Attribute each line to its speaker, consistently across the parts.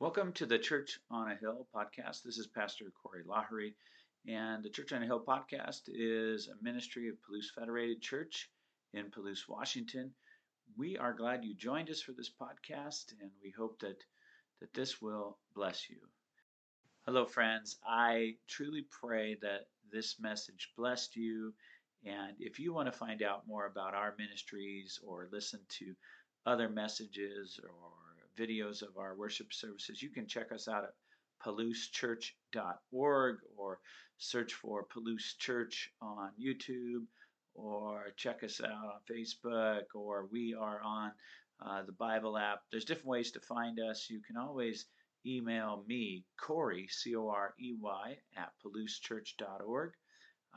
Speaker 1: Welcome to the Church on a Hill podcast. This is Pastor Corey Lahari, and the Church on a Hill podcast is a ministry of Palouse Federated Church in Palouse, Washington. We are glad you joined us for this podcast, and we hope that, that this will bless you. Hello, friends. I truly pray that this message blessed you. And if you want to find out more about our ministries or listen to other messages or videos of our worship services. You can check us out at palousechurch.org or search for Palouse Church on YouTube or check us out on Facebook or we are on uh, the Bible app. There's different ways to find us. You can always email me, Corey, C O R E Y, at palousechurch.org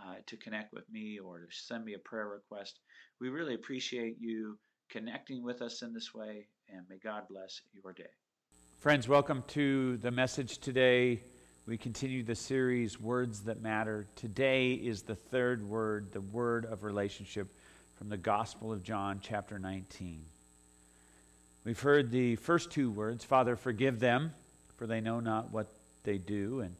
Speaker 1: uh, to connect with me or to send me a prayer request. We really appreciate you connecting with us in this way and may God bless your day.
Speaker 2: Friends, welcome to the message today. We continue the series, Words That Matter. Today is the third word, the word of relationship from the Gospel of John, chapter 19. We've heard the first two words Father, forgive them, for they know not what they do. And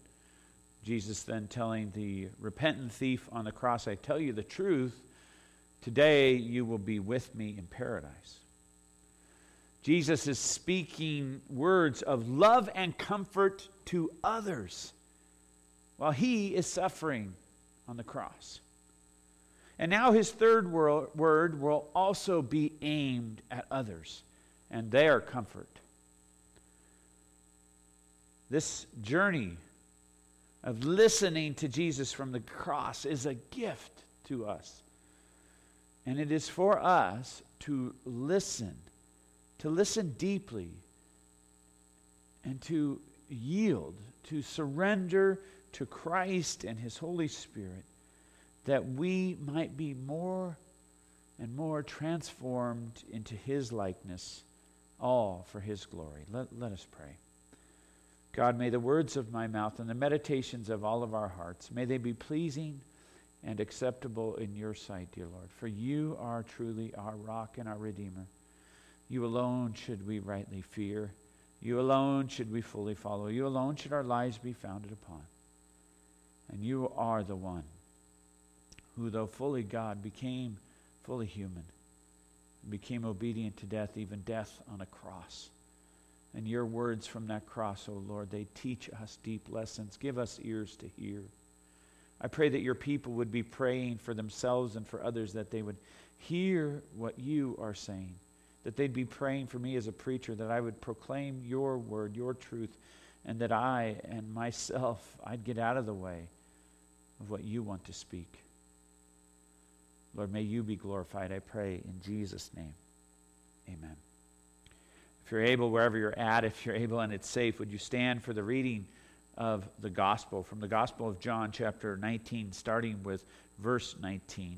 Speaker 2: Jesus then telling the repentant thief on the cross, I tell you the truth, today you will be with me in paradise. Jesus is speaking words of love and comfort to others while he is suffering on the cross. And now his third word will also be aimed at others and their comfort. This journey of listening to Jesus from the cross is a gift to us. And it is for us to listen to listen deeply and to yield, to surrender to Christ and His Holy Spirit, that we might be more and more transformed into His likeness, all for His glory. Let, let us pray. God, may the words of my mouth and the meditations of all of our hearts, may they be pleasing and acceptable in your sight, dear Lord. For you are truly our rock and our Redeemer. You alone should we rightly fear. You alone should we fully follow. You alone should our lives be founded upon. And you are the one who, though fully God, became fully human, became obedient to death, even death on a cross. And your words from that cross, O oh Lord, they teach us deep lessons. Give us ears to hear. I pray that your people would be praying for themselves and for others, that they would hear what you are saying that they'd be praying for me as a preacher, that I would proclaim your word, your truth, and that I and myself, I'd get out of the way of what you want to speak. Lord, may you be glorified, I pray, in Jesus' name. Amen. If you're able, wherever you're at, if you're able and it's safe, would you stand for the reading of the gospel from the Gospel of John, chapter 19, starting with verse 19.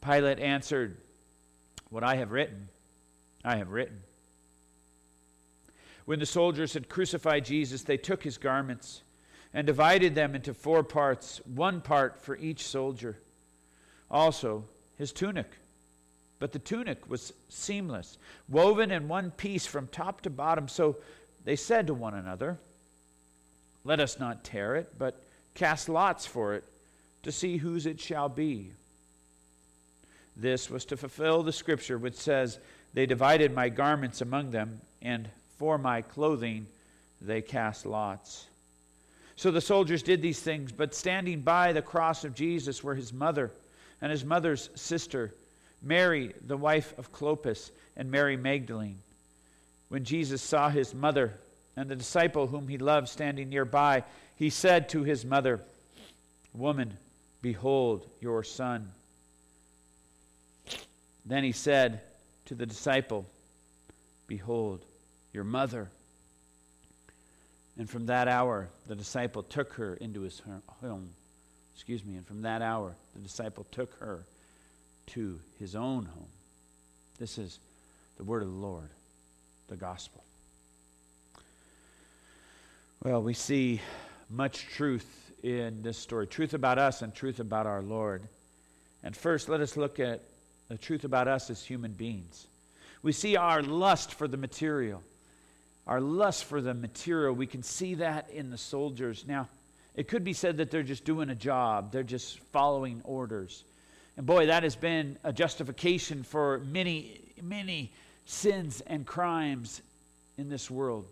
Speaker 2: Pilate answered, What I have written, I have written. When the soldiers had crucified Jesus, they took his garments and divided them into four parts, one part for each soldier. Also, his tunic. But the tunic was seamless, woven in one piece from top to bottom. So they said to one another, Let us not tear it, but cast lots for it to see whose it shall be. This was to fulfill the scripture which says, They divided my garments among them, and for my clothing they cast lots. So the soldiers did these things, but standing by the cross of Jesus were his mother and his mother's sister, Mary, the wife of Clopas, and Mary Magdalene. When Jesus saw his mother and the disciple whom he loved standing nearby, he said to his mother, Woman, behold your son. Then he said to the disciple, Behold, your mother. And from that hour, the disciple took her into his home. Excuse me. And from that hour, the disciple took her to his own home. This is the word of the Lord, the gospel. Well, we see much truth in this story truth about us and truth about our Lord. And first, let us look at the truth about us as human beings. We see our lust for the material. Our lust for the material, we can see that in the soldiers. Now, it could be said that they're just doing a job, they're just following orders. And boy, that has been a justification for many, many sins and crimes in this world.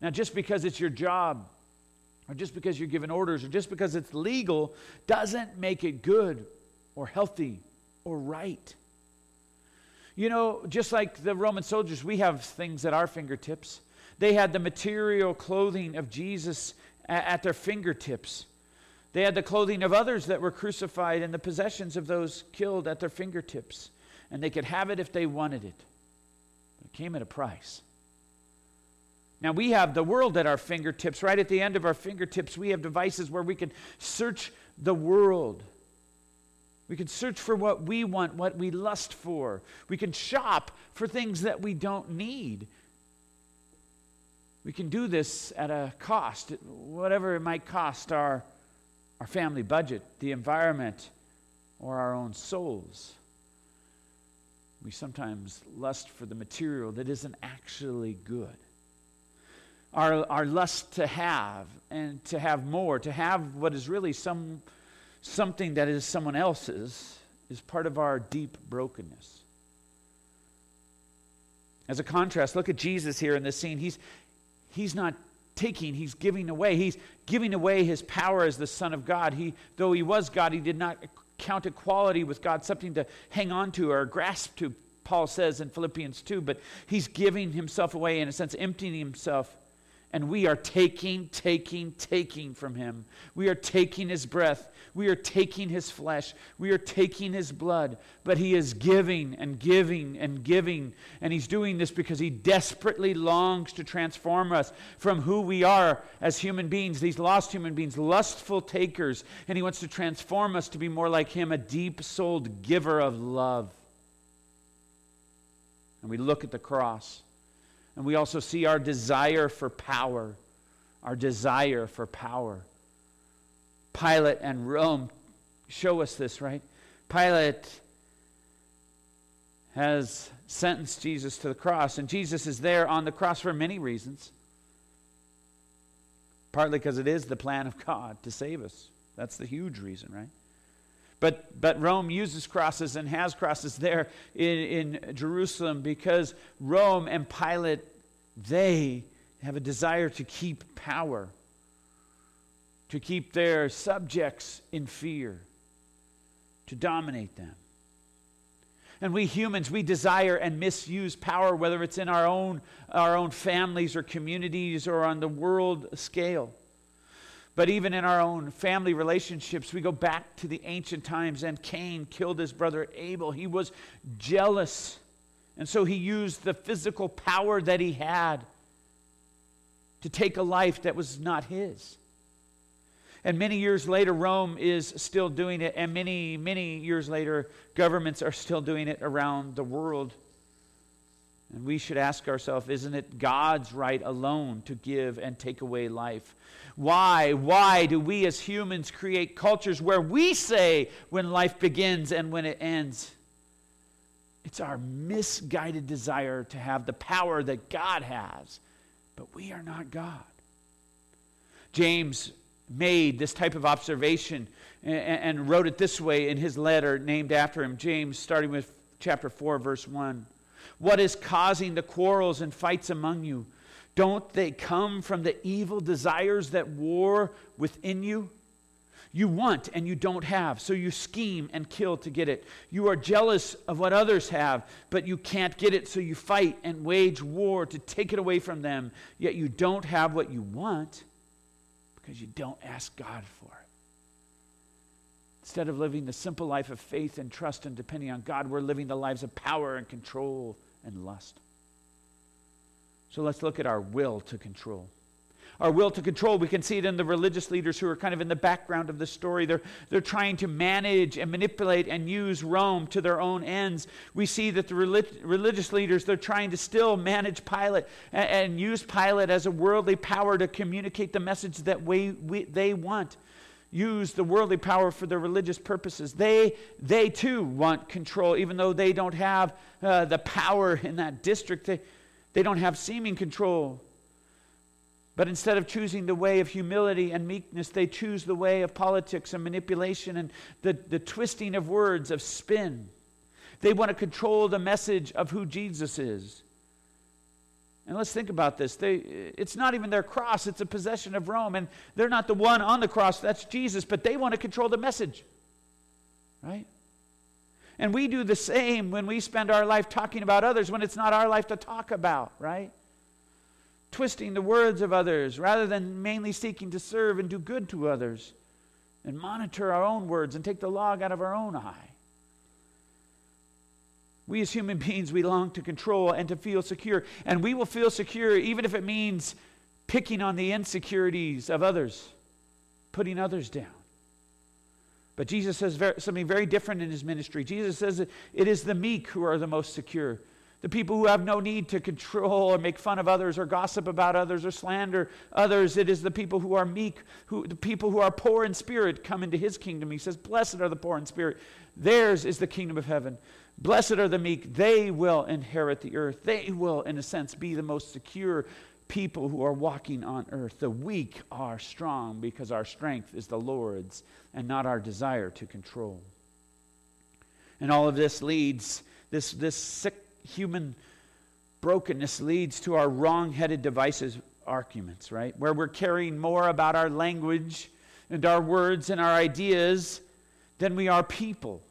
Speaker 2: Now, just because it's your job, or just because you're given orders, or just because it's legal, doesn't make it good or healthy or right. You know, just like the Roman soldiers, we have things at our fingertips. They had the material clothing of Jesus at their fingertips. They had the clothing of others that were crucified and the possessions of those killed at their fingertips. And they could have it if they wanted it. It came at a price. Now, we have the world at our fingertips. Right at the end of our fingertips, we have devices where we can search the world. We can search for what we want, what we lust for. We can shop for things that we don't need. We can do this at a cost, whatever it might cost our, our family budget, the environment, or our own souls. We sometimes lust for the material that isn't actually good our, our lust to have and to have more, to have what is really some, something that is someone else's, is part of our deep brokenness. As a contrast, look at Jesus here in this scene. He's, he's not taking, he's giving away. He's giving away his power as the Son of God. He, though he was God, he did not count equality with God something to hang on to or grasp to, Paul says in Philippians 2. But he's giving himself away, in a sense, emptying himself and we are taking, taking, taking from him. We are taking his breath. We are taking his flesh. We are taking his blood. But he is giving and giving and giving. And he's doing this because he desperately longs to transform us from who we are as human beings, these lost human beings, lustful takers. And he wants to transform us to be more like him, a deep souled giver of love. And we look at the cross. And we also see our desire for power. Our desire for power. Pilate and Rome show us this, right? Pilate has sentenced Jesus to the cross, and Jesus is there on the cross for many reasons. Partly because it is the plan of God to save us. That's the huge reason, right? But, but Rome uses crosses and has crosses there in, in Jerusalem because Rome and Pilate, they have a desire to keep power, to keep their subjects in fear, to dominate them. And we humans, we desire and misuse power, whether it's in our own, our own families or communities or on the world scale. But even in our own family relationships, we go back to the ancient times, and Cain killed his brother Abel. He was jealous. And so he used the physical power that he had to take a life that was not his. And many years later, Rome is still doing it, and many, many years later, governments are still doing it around the world. And we should ask ourselves isn't it God's right alone to give and take away life? Why? Why do we as humans create cultures where we say when life begins and when it ends? It's our misguided desire to have the power that God has, but we are not God. James made this type of observation and, wrote it this way in his letter named after him, James, starting with chapter 4, verse 1. What is causing the quarrels and fights among you? Don't they come from the evil desires that war within you? You want and you don't have, so you scheme and kill to get it. You are jealous of what others have, but you can't get it, so you fight and wage war to take it away from them. Yet you don't have what you want because you don't ask God for it. Instead of living the simple life of faith and trust and depending on God, we're living the lives of power and control and lust. So let's look at our will to control our will to control. We can see it in the religious leaders who are kind of in the background of the story. They're, they're trying to manage and manipulate and use Rome to their own ends. We see that the relig- religious leaders, they're trying to still manage Pilate and, and, use Pilate as a worldly power to communicate the message that we, we, they want. Use the worldly power for their religious purposes. They, they too want control, even though they don't have uh, the power in that district. They, they don't have seeming control. But instead of choosing the way of humility and meekness, they choose the way of politics and manipulation and the, the twisting of words, of spin. They want to control the message of who Jesus is. And let's think about this. They, it's not even their cross, it's a possession of Rome. And they're not the one on the cross, that's Jesus, but they want to control the message. Right? And we do the same when we spend our life talking about others when it's not our life to talk about, right? twisting the words of others rather than mainly seeking to serve and do good to others and monitor our own words and take the log out of our own eye. We as human beings, we long to control and to feel secure. And we will feel secure even if it means picking on the insecurities of others, putting others down. But Jesus says very, something very different in his ministry. Jesus says it is the meek who are the most secure the people who have no need to control or make fun of others or gossip about others or slander others. It is the people who are meek, who, the people who are poor in spirit come into his kingdom. He says, Blessed are the poor in spirit. Theirs is the kingdom of heaven. Blessed are the meek. They will inherit the earth. They will, in a sense, be the most secure people who are walking on earth. The weak are strong because our strength is the Lord's and not our desire to control. And all of this leads, this, this sick human brokenness leads to our wrong headed devices arguments, right? Where we're caring more about our language and our words and our ideas than we are people.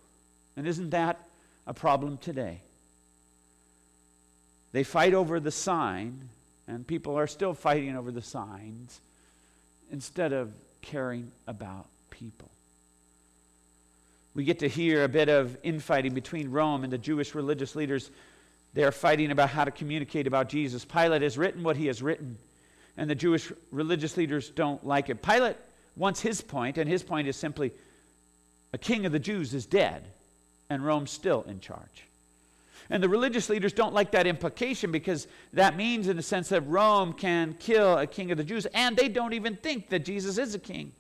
Speaker 2: And isn't that a problem today? They fight over the sign, and people are still fighting over the signs instead of caring about people. We get to hear a bit of infighting between Rome and the Jewish religious leaders they are fighting about how to communicate about Jesus. Pilate has written what he has written, and the Jewish religious leaders don't like it. Pilate wants his point, and his point is simply a king of the Jews is dead, and Rome's still in charge. And the religious leaders don't like that implication because that means, in a sense, that Rome can kill a king of the Jews, and they don't even think that Jesus is a king.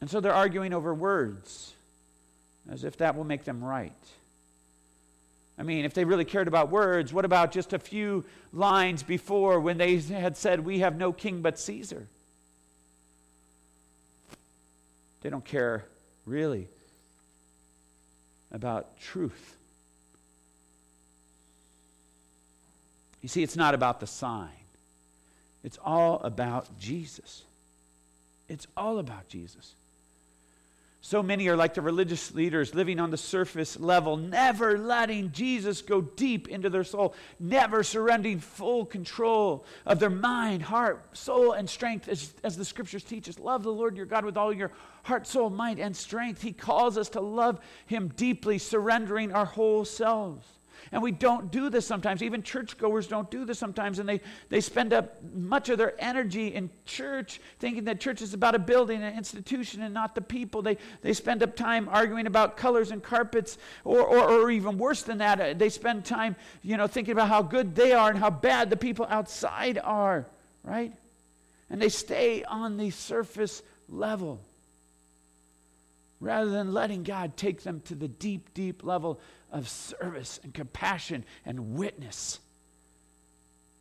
Speaker 2: And so they're arguing over words as if that will make them right. I mean, if they really cared about words, what about just a few lines before when they had said, We have no king but Caesar? They don't care really about truth. You see, it's not about the sign, it's all about Jesus. It's all about Jesus. So many are like the religious leaders living on the surface level, never letting Jesus go deep into their soul, never surrendering full control of their mind, heart, soul, and strength, as, as the scriptures teach us. Love the Lord your God with all your heart, soul, mind, and strength. He calls us to love Him deeply, surrendering our whole selves. And we don't do this sometimes. Even churchgoers don't do this sometimes. And they, they spend up much of their energy in church thinking that church is about a building, an institution, and not the people. They, they spend up time arguing about colors and carpets, or, or, or even worse than that, uh, they spend time you know, thinking about how good they are and how bad the people outside are, right? And they stay on the surface level rather than letting God take them to the deep, deep level of service and compassion and witness.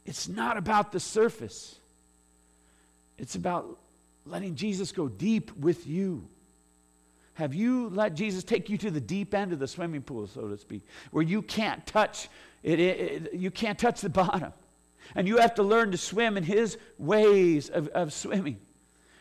Speaker 2: It's not about the surface, it's about letting Jesus go deep with you. Have you let Jesus take you to the deep end of the swimming pool, so to speak, where you can't touch it, it, it you can't touch the bottom, and you have to learn to swim in His ways of, of swimming,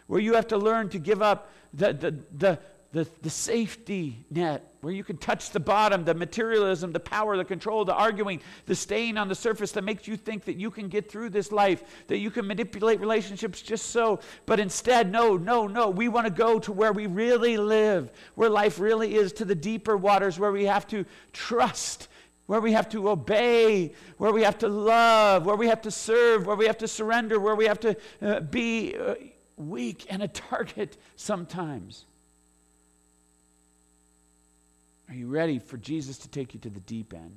Speaker 2: where you have to learn to give up the, the, the, the, the safety net where you can touch the bottom, the materialism, the power, the control, the arguing, the staying on the surface that makes you think that you can get through this life, that you can manipulate relationships just so. But instead, no, no, no. We want to go to where we really live, where life really is, to the deeper waters, where we have to trust where we have to obey, where we have to love, where we have to serve, where we have to surrender, where we have to uh, be uh, weak and a target sometimes. Are you ready for Jesus to take you to the deep end?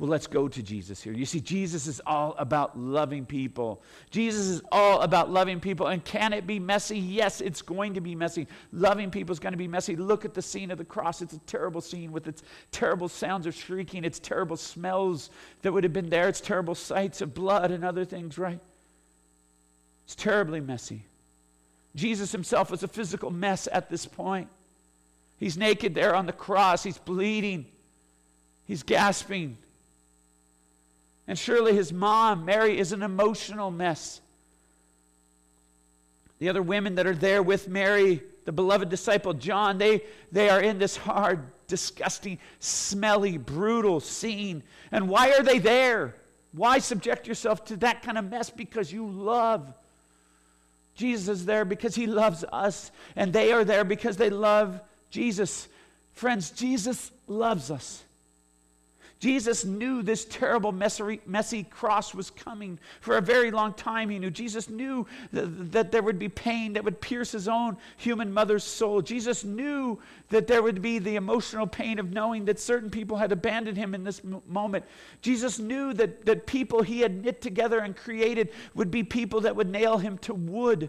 Speaker 2: Well, let's go to Jesus here. You see, Jesus is all about loving people. Jesus is all about loving people. And can it be messy? Yes, it's going to be messy. Loving people is going to be messy. Look at the scene of the cross. It's a terrible scene with its terrible sounds of shrieking, its terrible smells that would have been there, its terrible sights of blood and other things, right? It's terribly messy. Jesus himself was a physical mess at this point. He's naked there on the cross. He's bleeding. He's gasping. And surely his mom, Mary, is an emotional mess. The other women that are there with Mary, the beloved disciple John, they, they are in this hard, disgusting, smelly, brutal scene. And why are they there? Why subject yourself to that kind of mess? Because you love. Jesus is there because he loves us, and they are there because they love Jesus. Friends, Jesus loves us. Jesus knew this terrible, messy, messy cross was coming for a very long time. He knew. Jesus knew that, that there would be pain that would pierce his own human mother's soul. Jesus knew that there would be the emotional pain of knowing that certain people had abandoned him in this moment. Jesus knew that, that people he had knit together and created would be people that would nail him to wood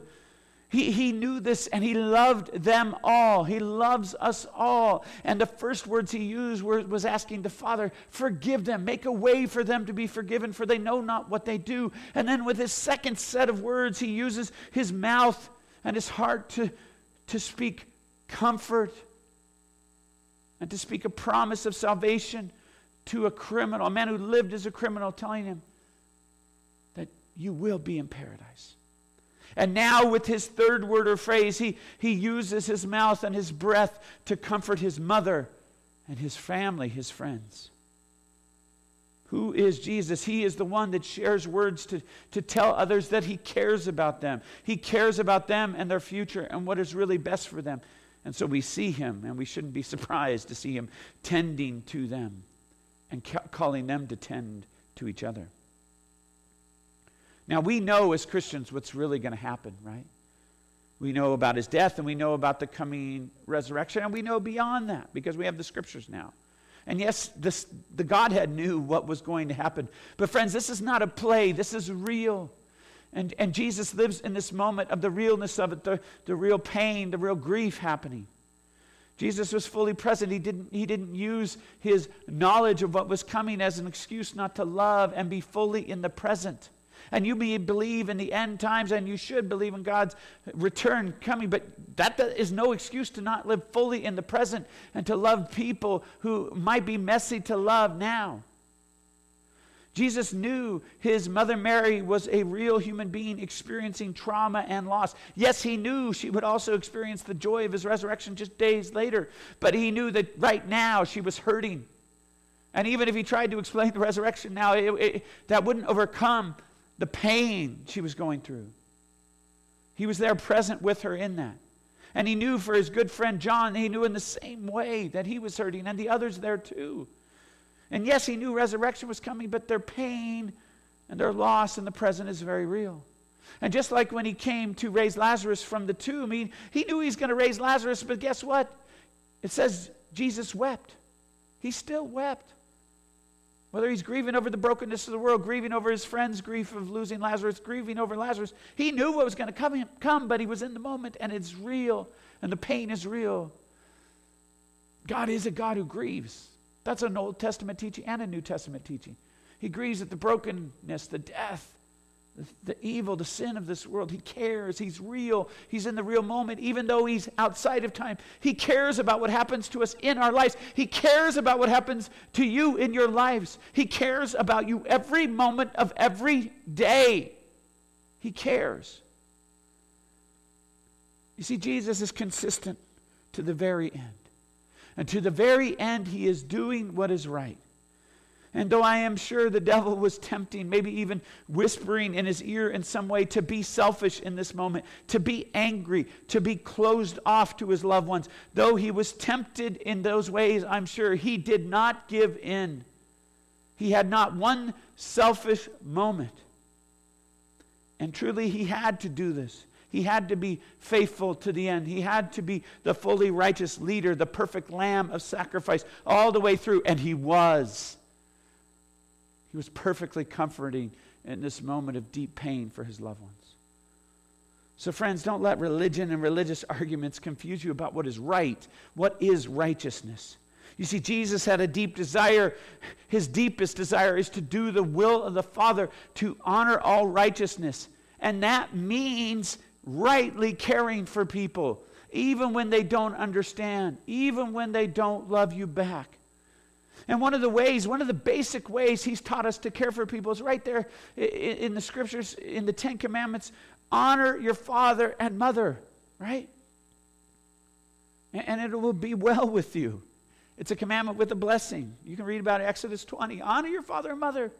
Speaker 2: he, he knew this and he loved them all. He loves us all. And the first words he used were, was asking the Father, Forgive them, make a way for them to be forgiven, for they know not what they do. And then with his second set of words, he uses his mouth and his heart to, to speak comfort and to speak a promise of salvation to a criminal, a man who lived as a criminal, telling him that you will be in paradise. And now, with his third word or phrase, he, he uses his mouth and his breath to comfort his mother and his family, his friends. Who is Jesus? He is the one that shares words to, to tell others that he cares about them. He cares about them and their future and what is really best for them. And so we see him, and we shouldn't be surprised to see him tending to them and ca- calling them to tend to each other. Now, we know as Christians what's really going to happen, right? We know about his death and we know about the coming resurrection, and we know beyond that because we have the scriptures now. And yes, this, the Godhead knew what was going to happen. But, friends, this is not a play, this is real. And, and Jesus lives in this moment of the realness of it, the, the real pain, the real grief happening. Jesus was fully present. He didn't, he didn't use his knowledge of what was coming as an excuse not to love and be fully in the present. And you may believe in the end times, and you should believe in God's return coming, but that is no excuse to not live fully in the present and to love people who might be messy to love now. Jesus knew his mother Mary was a real human being experiencing trauma and loss. Yes, he knew she would also experience the joy of his resurrection just days later, but he knew that right now she was hurting. And even if he tried to explain the resurrection now, it, it, that wouldn't overcome the pain she was going through. He was there present with her in that. And he knew for his good friend John, he knew in the same way that he was hurting, and the others there too. And yes, he knew resurrection was coming, but their pain and their loss in the present is very real. And just like when he came to raise Lazarus from the tomb, he, he knew he was going to raise Lazarus, but guess what? It says Jesus wept. He still wept. Whether he's grieving over the brokenness of the world, grieving over his friend's grief of losing Lazarus, grieving over Lazarus, he knew what was going to come, come, but he was in the moment and it's real and the pain is real. God is a God who grieves. That's an Old Testament teaching and a New Testament teaching. He grieves at the brokenness, the death, the, evil, the sin of this world. He cares. He's real. He's in the real moment, even though he's outside of time. He cares about what happens to us in our lives. He cares about what happens to you in your lives. He cares about you every moment of every day. He cares. You see, Jesus is consistent to the very end. And to the very end, he is doing what is right. And though I am sure the devil was tempting, maybe even whispering in his ear in some way to be selfish in this moment, to be angry, to be closed off to his loved ones, though he was tempted in those ways, I'm sure he did not give in. He had not one selfish moment. And truly, he had to do this. He had to be faithful to the end. He had to be the fully righteous leader, the perfect lamb of sacrifice all the way through. And he was. He was perfectly comforting in this moment of deep pain for his loved ones. So, friends, don't let religion and religious arguments confuse you about what is right. What is righteousness? You see, Jesus had a deep desire. His deepest desire is to do the will of the Father, to honor all righteousness. And that means rightly caring for people, even when they don't understand, even when they don't love you back. And one of the ways, one of the basic ways he's taught us to care for people is right there in the scriptures, in the Ten Commandments honor your father and mother, right? And it will be well with you. It's a commandment with a blessing. You can read about Exodus 20. Honor your father and mother.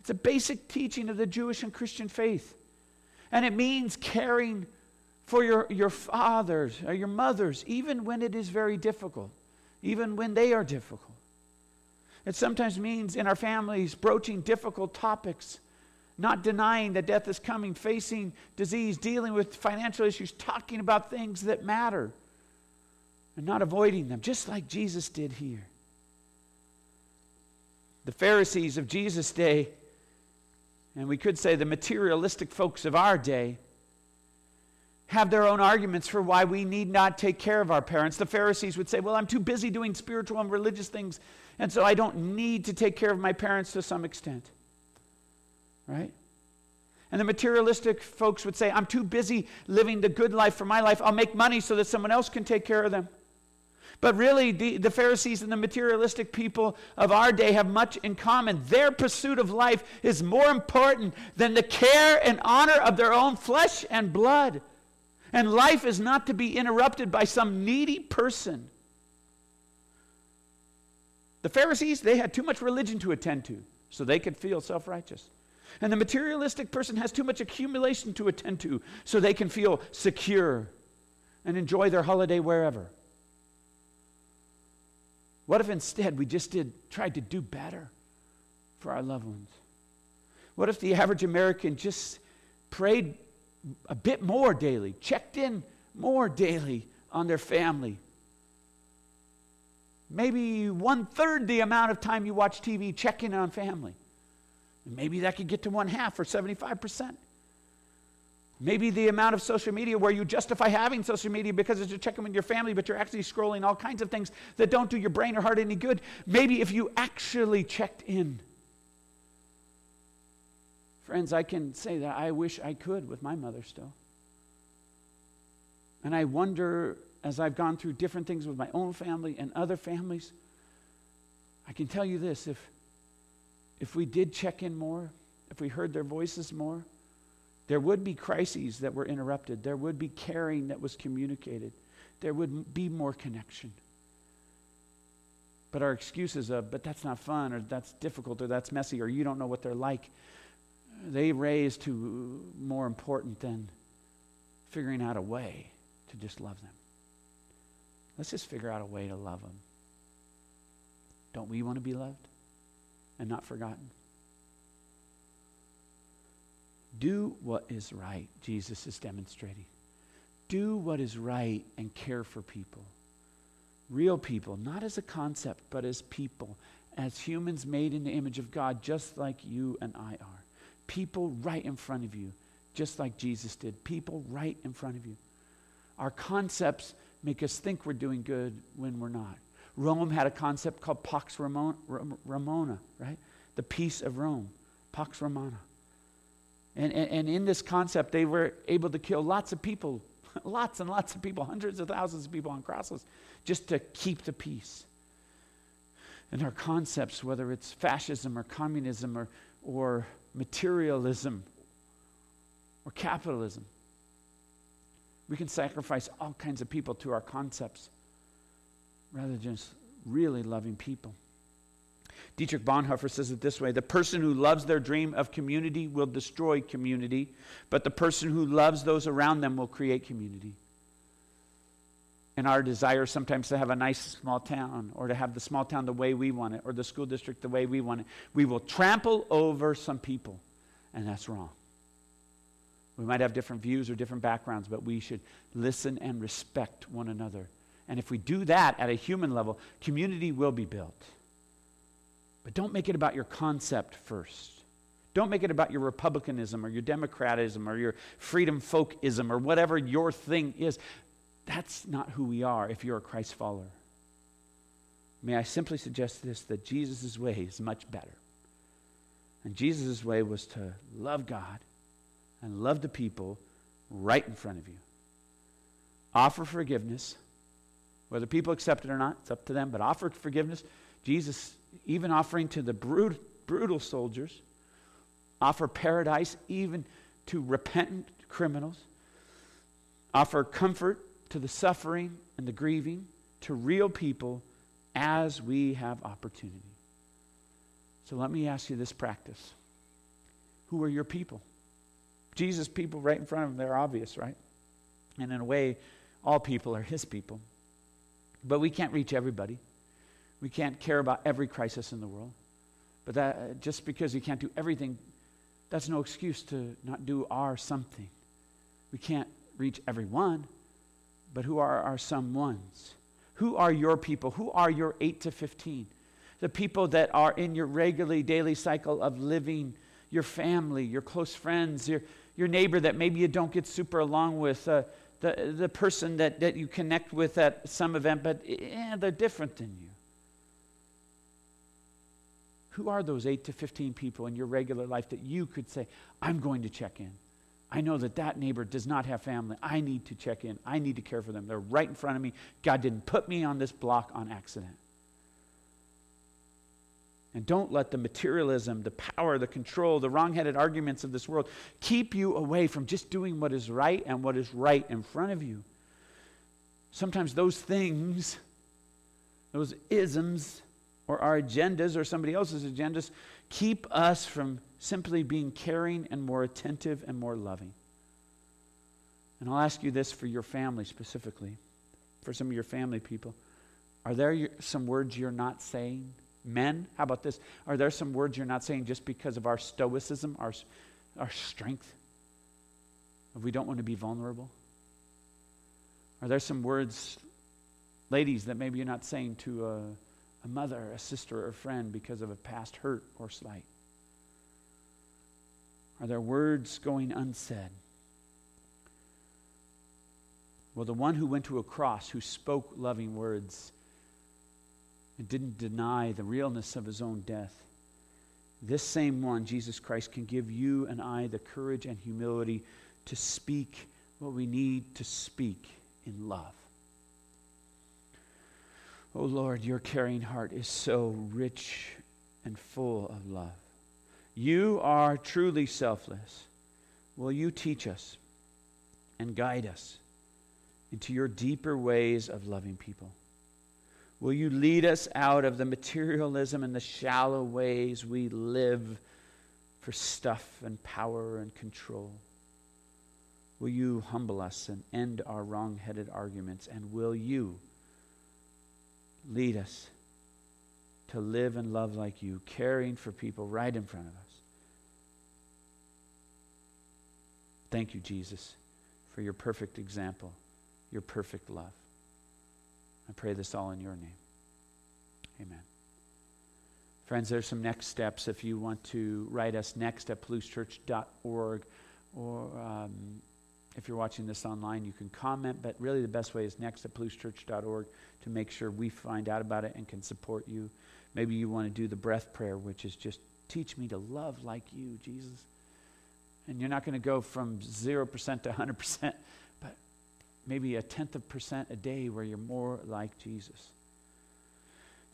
Speaker 2: It's a basic teaching of the Jewish and Christian faith. And it means caring for your, your fathers or your mothers, even when it is very difficult, even when they are difficult. It sometimes means in our families broaching difficult topics, not denying that death is coming, facing disease, dealing with financial issues, talking about things that matter, and not avoiding them, just like Jesus did here. The Pharisees of Jesus' day, and we could say the materialistic folks of our day, have their own arguments for why we need not take care of our parents. The Pharisees would say, Well, I'm too busy doing spiritual and religious things and so I don't need to take care of my parents to some extent. Right? And the materialistic folks would say, I'm too busy living the good life for my life. I'll make money so that someone else can take care of them. But really, the, the, Pharisees and the materialistic people of our day have much in common. Their pursuit of life is more important than the care and honor of their own flesh and blood. And life is not to be interrupted by some needy person the Pharisees, they had too much religion to attend to, so they could feel self righteous. And the materialistic person has too much accumulation to attend to, so they can feel secure and enjoy their holiday wherever. What if instead we just did tried to do better for our loved ones? What if the average American just prayed a bit more daily, checked in more daily on their family, maybe one third the amount of time you watch TV checking on family. Maybe that could get to one half or 75%. Maybe the amount of social media where you justify having social media because it's you're checking with your family, but you're actually scrolling all kinds of things that don't do your brain or heart any good. Maybe if you actually checked in. Friends, I can say that I wish I could with my mother still. And I wonder as I've gone through different things with my own family and other families, I can tell you this if, if we did check in more, if we heard their voices more, there would be crises that were interrupted. There would be caring that was communicated. There would be more connection. But our excuses of, but that's not fun, or that's difficult, or that's messy, or you don't know what they're like, they raise to more important than figuring out a way to just love them. Let's just figure out a way to love them. Don't we want to be loved and not forgotten? Do what is right, Jesus is demonstrating. Do what is right and care for people. Real people, not as a concept, but as people, as humans made in the image of God, just like you and I are. People right in front of you, just like Jesus did. People right in front of you. Our concepts make us think we're doing good when we're not. Rome had a concept called Pax Romana, right? The peace of Rome, Pax Romana. And, and, and in this concept, they were able to kill lots of people, lots and lots of people, hundreds of thousands of people on crosses, just to keep the peace. And our concepts, whether it's fascism or communism or, or materialism or capitalism, we can sacrifice all kinds of people to our concepts rather than just really loving people. Dietrich Bonhoeffer says it this way The person who loves their dream of community will destroy community, but the person who loves those around them will create community. And our desire sometimes to have a nice small town or to have the small town the way we want it or the school district the way we want it, we will trample over some people, and that's wrong. We might have different views or different backgrounds, but we should listen and respect one another. And if we do that at a human level, community will be built. But don't make it about your concept first. Don't make it about your republicanism or your democratism or your freedom folkism or whatever your thing is. That's not who we are if you're a Christ follower. May I simply suggest this that Jesus' way is much better. And Jesus' way was to love God and love the people right in front of you. Offer forgiveness. Whether people accept it or not, it's up to them, but offer forgiveness. Jesus, even offering to the brutal, brutal soldiers, offer paradise even to repentant criminals, offer comfort to the suffering and the grieving, to real people as we have opportunity. So let me ask you this practice Who are your people? Jesus' people right in front of him, they're obvious, right? And in a way, all people are his people. But we can't reach everybody. We can't care about every crisis in the world. But that, just because we can't do everything, that's no excuse to not do our something. We can't reach everyone, but who are our some ones? Who are your people? Who are your 8 to 15? The people that are in your regularly daily cycle of living, your family, your close friends, your, your neighbor that maybe you don't get super along with, uh, the, the person that, that you connect with at some event, but eh, they're different than you. Who are those 8 to 15 people in your regular life that you could say, I'm going to check in? I know that that neighbor does not have family. I need to check in. I need to care for them. They're right in front of me. God didn't put me on this block on accident. And don't let the materialism, the power, the control, the wrong headed arguments of this world keep you away from just doing what is right and what is right in front of you. Sometimes those things, those isms, or our agendas or somebody else's agendas keep us from simply being caring and more attentive and more loving. And I'll ask you this for your family specifically, for some of your family people. Are there some words you're not saying? Men, how about this? Are there some words you're not saying just because of our stoicism, our, our strength? If we don't want to be vulnerable? Are there some words, ladies, that maybe you're not saying to a, a mother, a sister, or a friend because of a past hurt or slight? Are there words going unsaid? Well, the one who went to a cross, who spoke loving words, and didn't deny the realness of his own death, this same one, Jesus Christ, can give you and I the courage and humility to speak what we need to speak in love. Oh Lord, your caring heart is so rich and full of love. You are truly selfless. Will you teach us and guide us into your deeper ways of loving people? Will you lead us out of the materialism and the shallow ways we live for stuff and power and control? Will you humble us and end our wrong headed arguments? And will you lead us to live and love like you, caring for people right in front of us? Thank you, Jesus, for your perfect example, your perfect love. I pray this all in your name. Amen. Friends, there's some next steps if you want to write us next at palousechurch.org or um, if you're watching this online, you can comment, but really the best way is next at palousechurch.org to make sure we find out about it and can support you. Maybe you want to do the breath prayer, which is just teach me to love like you, Jesus. And you're not going to go from 0% to 100%, but maybe a tenth of percent a day where you're more like Jesus.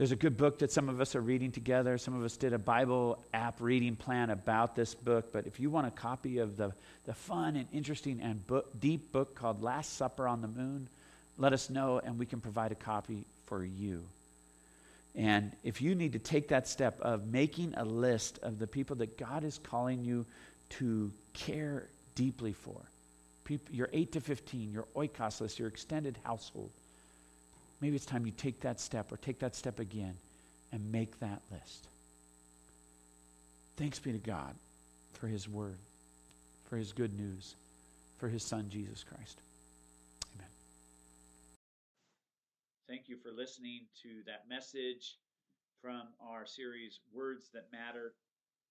Speaker 2: There's a good book that some of us are reading together. Some of us did a Bible app reading plan about this book. But if you want a copy of the, the fun and interesting and book, deep book called Last Supper on the Moon, let us know and we can provide a copy for you. And if you need to take that step of making a list of the people that God is calling you to care deeply for. People, your 8 to 15, your oikos list, your extended household. Maybe it's time you take that step or take that step again and make that list. Thanks be to God for his word, for his good news, for his son, Jesus Christ. Amen.
Speaker 1: Thank you for listening to that message from our series, Words That Matter.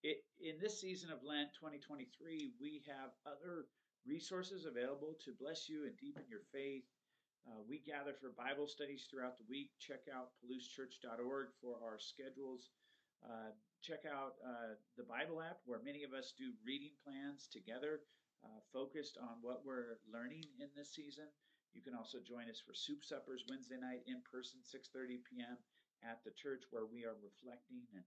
Speaker 1: It, in this season of Lent 2023, we have other resources available to bless you and deepen your faith. Uh, we gather for Bible studies throughout the week. Check out PalouseChurch.org for our schedules. Uh, check out uh, the Bible app where many of us do reading plans together, uh, focused on what we're learning in this season. You can also join us for soup suppers Wednesday night in person, 6:30 p.m. at the church, where we are reflecting and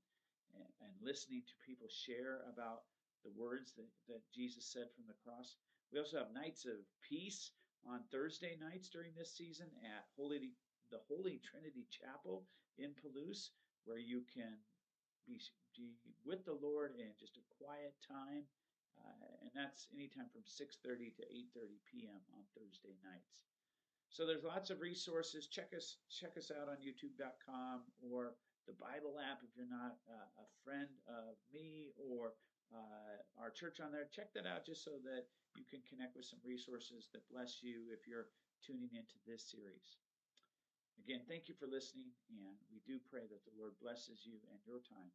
Speaker 1: and, listening to people share about the words that, that Jesus said from the cross. We also have nights of peace on Thursday nights during this season at Holy the Holy Trinity Chapel in Palouse, where you can be, be with the Lord in just a quiet time, uh, and that's anytime from 6:30 to 8:30 p.m. on Thursday nights. So there's lots of resources. Check us check us out on YouTube.com or the Bible app if you're not uh, a friend of me or uh, our church on there. Check that out just so that you can connect with some resources that bless you if you're tuning into this series. Again, thank you for listening, and we do pray that the Lord blesses you and your time.